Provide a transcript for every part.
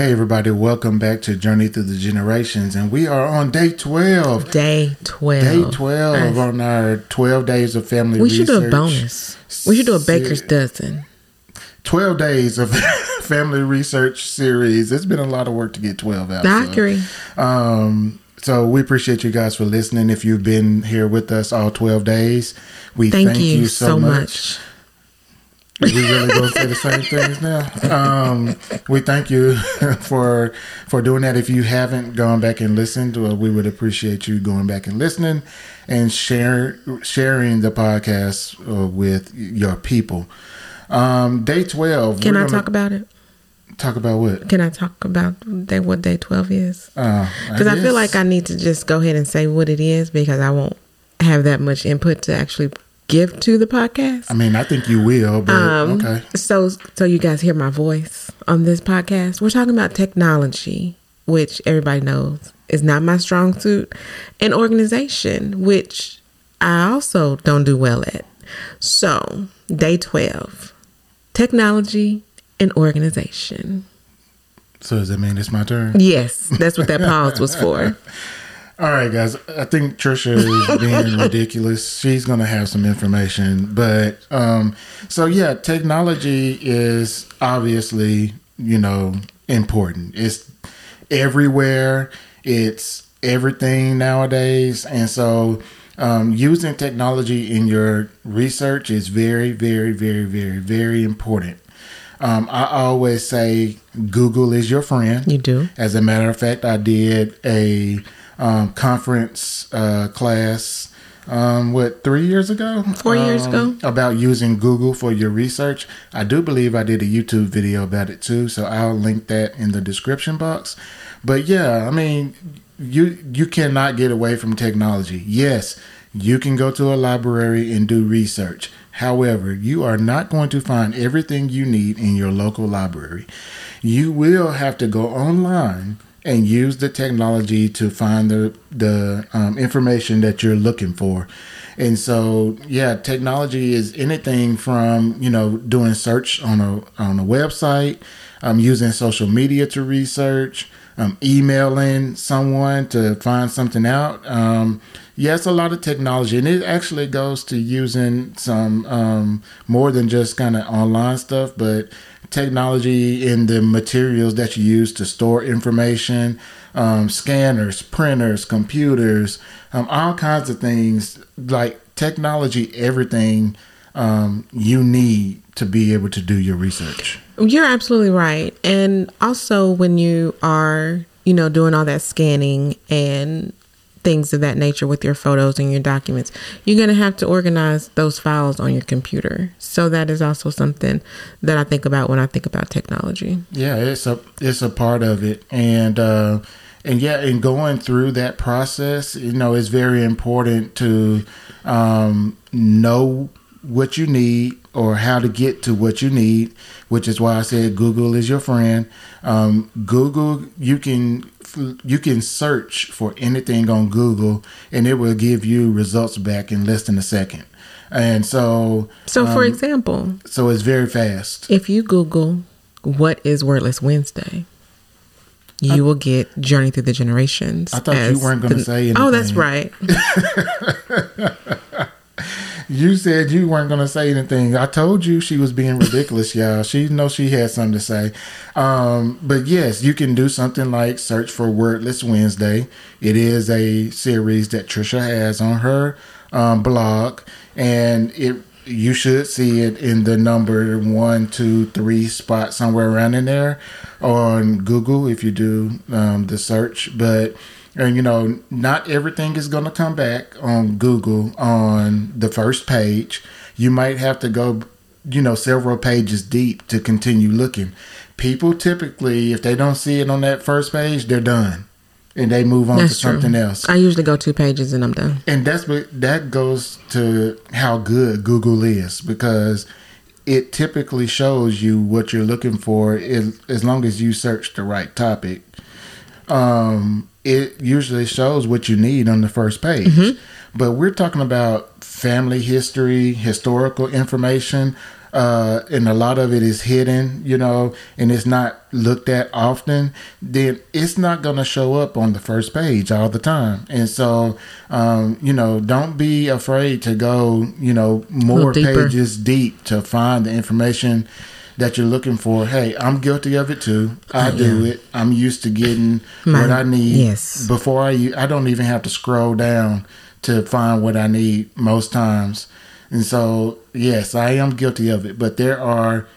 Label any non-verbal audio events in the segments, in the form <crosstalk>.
Hey, everybody, welcome back to Journey Through the Generations. And we are on day 12. Day 12. Day 12 on our 12 days of family we should do a bonus. We should do a baker's dozen. 12 days of <laughs> family research series. It's been a lot of work to get 12 out. I so, agree. Um, so we appreciate you guys for listening. If you've been here with us all 12 days, we Thank, thank, you, so, so much. much. We really gonna say the same things now. Um, we thank you <laughs> for for doing that. If you haven't gone back and listened, well, we would appreciate you going back and listening and share sharing the podcast uh, with your people. Um, day twelve. Can I talk about it? talk about what? Can I talk about day, what day 12 is? Uh, Because I, feel like I need to just go ahead and say what it is because I won't have that much input to actually give to the podcast. I mean, I think you will, but Um, okay. So, so you guys hear my voice on this podcast. We're talking about technology, which everybody knows is not my strong suit, and organization, which I also don't do well at. So, day twelve, technology and organization. So does that mean it's my turn? Yes, that's what that pause was for. <laughs> All right, guys. I think Trisha is <laughs> being ridiculous. She's going to have some information, but um, so yeah, technology is obviously you know important. It's everywhere. It's everything nowadays, and so um, using technology in your research is very, very, very, very, very important. Um, I always say Google is your friend. You do. As a matter of fact, I did a um, conference uh, class, um, what, three years ago? Four years Um, ago. About using Google for your research. I do believe I did a YouTube video about it too, so I'll link that in the description box. But yeah, I mean, you you cannot get away from technology. Yes, you can go to a library and do research. However, you are not going to find everything you need in your local library. You will have to go online and use the technology to find the the um, information that you're looking for. And so, yeah, technology is anything from you know doing search on a on a website, um, using social media to research, um, emailing someone to find something out. Um, yeah, a lot of technology, and it actually goes to using some um, more than just kind of online stuff, but technology in the materials that you use to store information, um, scanners, printers, computers, um, all kinds of things like technology, everything um, you need to be able to do your research. You're absolutely right. And also when you are, you know, doing all that scanning and things of that nature with your photos and your documents, you're going to have to organize those files on your computer. So that is also something that I think about when I think about technology. Yeah, it's a it's a part of it, and uh, and yeah, in going through that process, you know, it's very important to um, know what you need or how to get to what you need, which is why I said Google is your friend. Um, Google, you can you can search for anything on Google, and it will give you results back in less than a second. And so, So for um, example, so it's very fast. if you Google what is Wordless Wednesday, you will get Journey Through the Generations. I thought you weren't gonna the- say Oh, that's right. <laughs> You said you weren't going to say anything. I told you she was being ridiculous, y'all. She knows she had something to say. Um, but yes, you can do something like search for Wordless Wednesday. It is a series that Trisha has on her um, blog, and it you should see it in the number one, two, three spot somewhere around in there on Google if you do um, the search. But and you know, not everything is going to come back on Google on the first page. You might have to go, you know, several pages deep to continue looking. People typically, if they don't see it on that first page, they're done, and they move on That's to true. something else. I usually go two pages and I'm done. And that's what that goes to how good Google is because it typically shows you what you're looking for as, as long as you search the right topic. Um, it usually shows what you need on the first page. But we're talking about family history, historical information, uh, and a lot of it is hidden, you know, and it's not looked at often, then it's not going to show up on the first page all the time. And so, um, you know, don't be afraid to go, you know, more pages deep to find the information that you're looking for. Hey, I'm guilty of it too. I do it. I'm used to getting My, what I need. Yes. Before I, I don't even have to scroll down to find what I need most times. And so, yes, I am guilty of it. But there are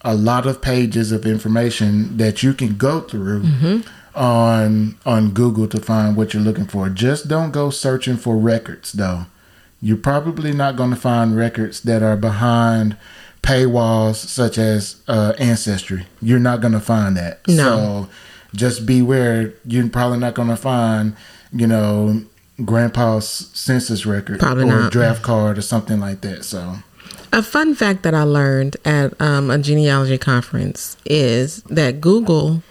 a lot of pages of information that you can go through mm-hmm. on on Google to find what you're looking for. Just don't go searching for records, though. You're probably not going to find records that are behind paywalls such as uh, Ancestry. You're not going to find that. No. So just beware. You're probably not going to find, you know, grandpa's census record Probably or not. draft card or something like that. So, a fun fact that I learned at um, a genealogy conference is that Google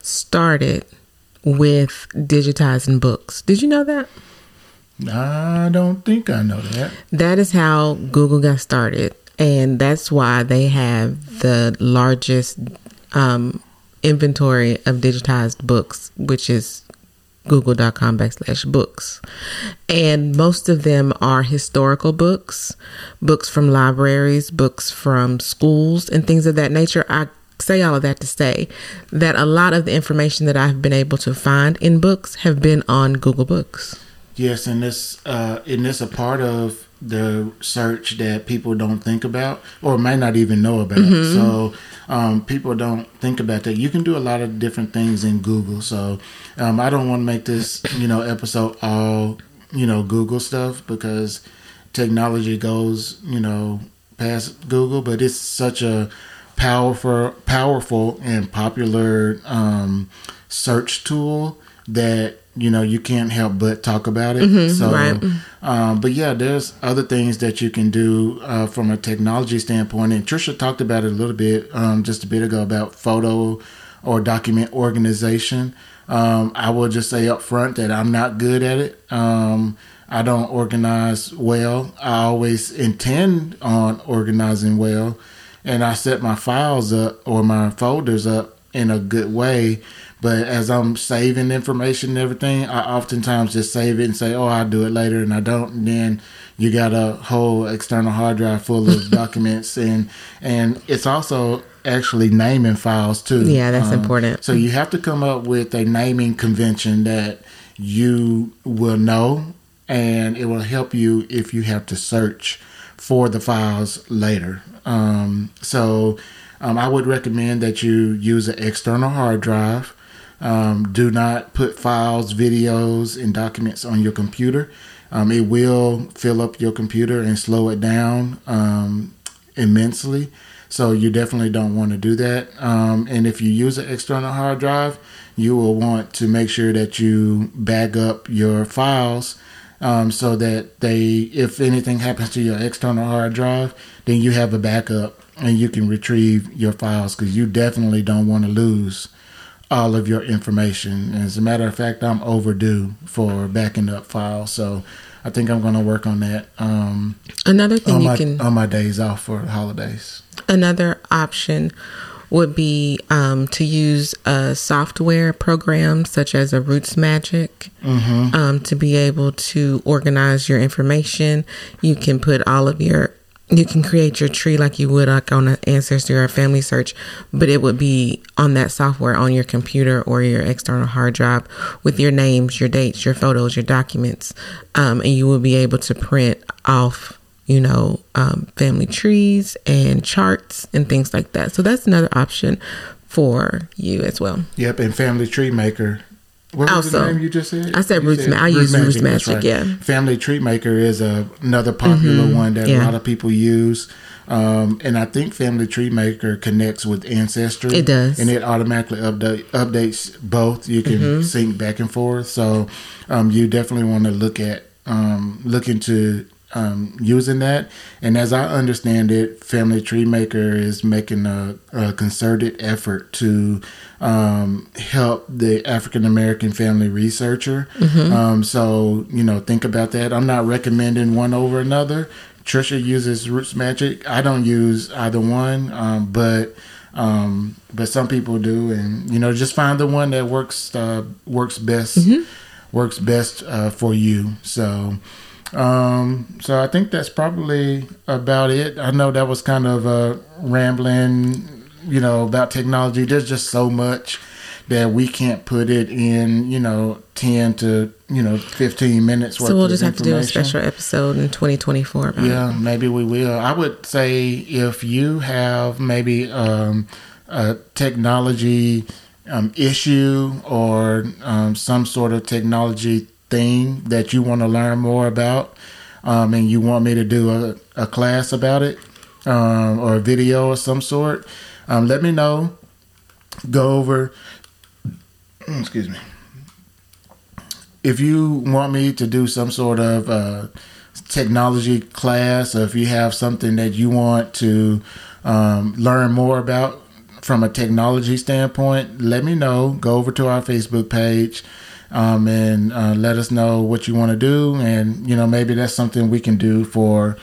started with digitizing books. Did you know that? I don't think I know that. That is how Google got started, and that's why they have the largest um, inventory of digitized books, which is google.com backslash books. And most of them are historical books, books from libraries, books from schools, and things of that nature. I say all of that to say that a lot of the information that I've been able to find in books have been on Google Books. Yes, and this uh, and this a part of the search that people don't think about or might not even know about. Mm-hmm. So um, people don't think about that. You can do a lot of different things in Google. So um, I don't want to make this you know episode all you know Google stuff because technology goes you know past Google, but it's such a powerful, powerful and popular um, search tool that you know you can't help but talk about it. Mm-hmm, so, right. um, but yeah, there's other things that you can do uh, from a technology standpoint. And Trisha talked about it a little bit um, just a bit ago about photo or document organization. Um, I will just say up front that I'm not good at it. Um, I don't organize well. I always intend on organizing well, and I set my files up or my folders up in a good way but as I'm saving information and everything, I oftentimes just save it and say, "Oh, I'll do it later," and I don't. And then you got a whole external hard drive full of <laughs> documents, and and it's also actually naming files too. Yeah, that's um, important. So you have to come up with a naming convention that you will know, and it will help you if you have to search for the files later. Um, so um, I would recommend that you use an external hard drive. Um, do not put files, videos, and documents on your computer. Um, it will fill up your computer and slow it down um, immensely. So you definitely don't want to do that. Um, and if you use an external hard drive, you will want to make sure that you bag up your files um, so that they, if anything happens to your external hard drive, then you have a backup and you can retrieve your files because you definitely don't want to lose all of your information. As a matter of fact, I'm overdue for backing up files, so I think I'm going to work on that. Um, another thing you my, can on my days off for holidays. Another option would be um, to use a software program such as a Roots Magic mm-hmm. um, to be able to organize your information. You can put all of your you can create your tree like you would like on an ancestry or a family search but it would be on that software on your computer or your external hard drive with your names your dates your photos your documents um, and you will be able to print off you know um, family trees and charts and things like that. So that's another option for you as well. Yep and family tree maker what was the name you just said? I said Roots Magic. I use Roots Magic. Right. Yeah. Family Tree Maker is a, another popular mm-hmm. one that yeah. a lot of people use. Um, and I think Family Tree Maker connects with Ancestry. It does, and it automatically update updates both. You can mm-hmm. sync back and forth. So um, you definitely want to look at um, look into um, using that. And as I understand it, Family Tree Maker is making a, a concerted effort to um, help the African American family researcher. Mm-hmm. Um, so, you know, think about that. I'm not recommending one over another. Trisha uses Roots Magic. I don't use either one, um, but um, but some people do, and you know, just find the one that works uh, works best Mm-hmm. works best uh, for you. So. Um, so I think that's probably about it. I know that was kind of a rambling, you know, about technology. There's just so much that we can't put it in, you know, 10 to, you know, 15 minutes So we'll just have to do a special episode in 2024 about it. Yeah, maybe we will. I would say if you have maybe um, a technology um, issue or um, some sort of technology thing that you want to learn more about, um, and you want me to do a, a class about it um, or a video of some sort, um, let me know. Go over. <clears throat> Excuse me if you want me to do some sort of uh, technology class, or if you have something that you want to um, learn more about from a technology standpoint, let me know. Go over to our Facebook page um, and uh, let us know what you want to do, and you know maybe that's something we can do for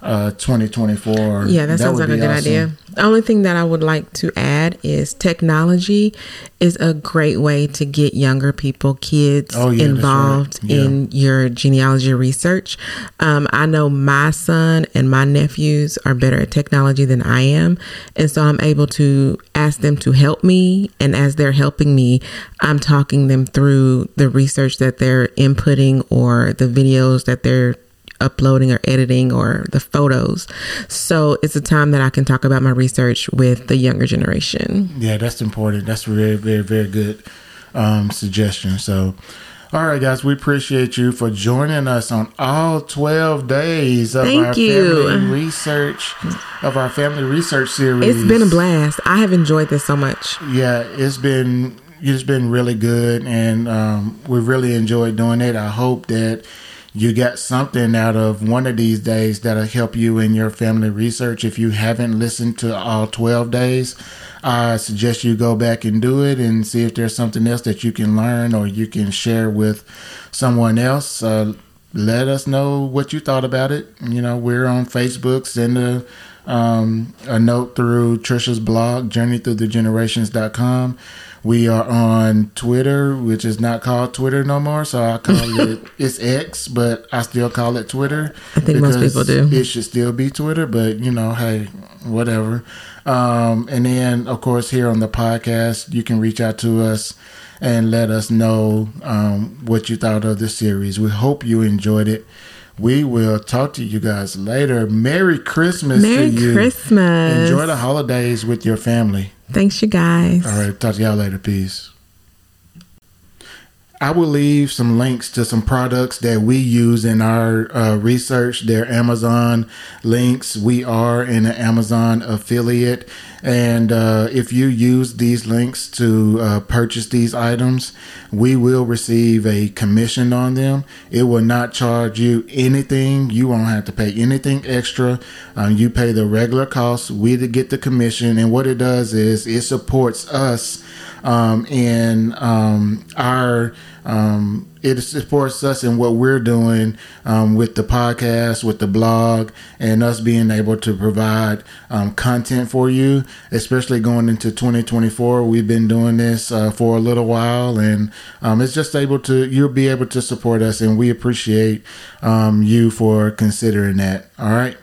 uh, 2024. Yeah, that, sounds like a good awesome. idea. The only thing that I would like to add is technology is a great way to get younger people, kids, Oh, yeah, that's right. involved Yeah. in your genealogy research. Um, I know my son and my nephews are better at technology than I am. And so I'm able to ask them to help me. And as they're helping me, I'm talking them through the research that they're inputting or the videos that they're uploading or editing or the photos. So it's a time that I can talk about my research with the younger generation. Yeah, that's important. That's a very, very, very good um, suggestion. So, all right, guys, we appreciate you for joining us on all 12 days of Thank our you. family research of our family research series. It's been a blast. I have enjoyed this so much. Yeah, it's been it's been really good, and um, we really enjoyed doing it. I hope that you get something out of one of these days that'll help you in your family research. If you haven't listened to all twelve days, I suggest you go back and do it and see if there's something else that you can learn or you can share with someone else. Uh, let us know what you thought about it. You know, we're on Facebook. Send a um, a note through Trisha's blog, journeythroughthegenerations.com. We are on Twitter, which is not called Twitter no more. So I call <laughs> it, it's X, but I still call it Twitter. I think most people do. It should still be Twitter, but you know, hey, whatever. Um, and then, of course, here on the podcast, you can reach out to us and let us know um, what you thought of the series. We hope you enjoyed it. We will talk to you guys later. Merry Christmas Merry to you. Christmas. Enjoy the holidays with your family. Thanks, you guys. All right, talk to y'all later. Peace. I will leave some links to some products that we use in our uh, research. They're Amazon links. We are an Amazon affiliate. And uh, if you use these links to uh, purchase these items, we will receive a commission on them. It will not charge you anything. You won't have to pay anything extra. Um, you pay the regular cost. We get the commission. And what it does is it supports us um, in um, our um, it supports us in what we're doing um, with the podcast, with the blog, and us being able to provide um, content for you, especially going into 2024. We've been doing this uh, for a little while, and um, it's just able to you'll be able to support us, and we appreciate um, you for considering that. All right.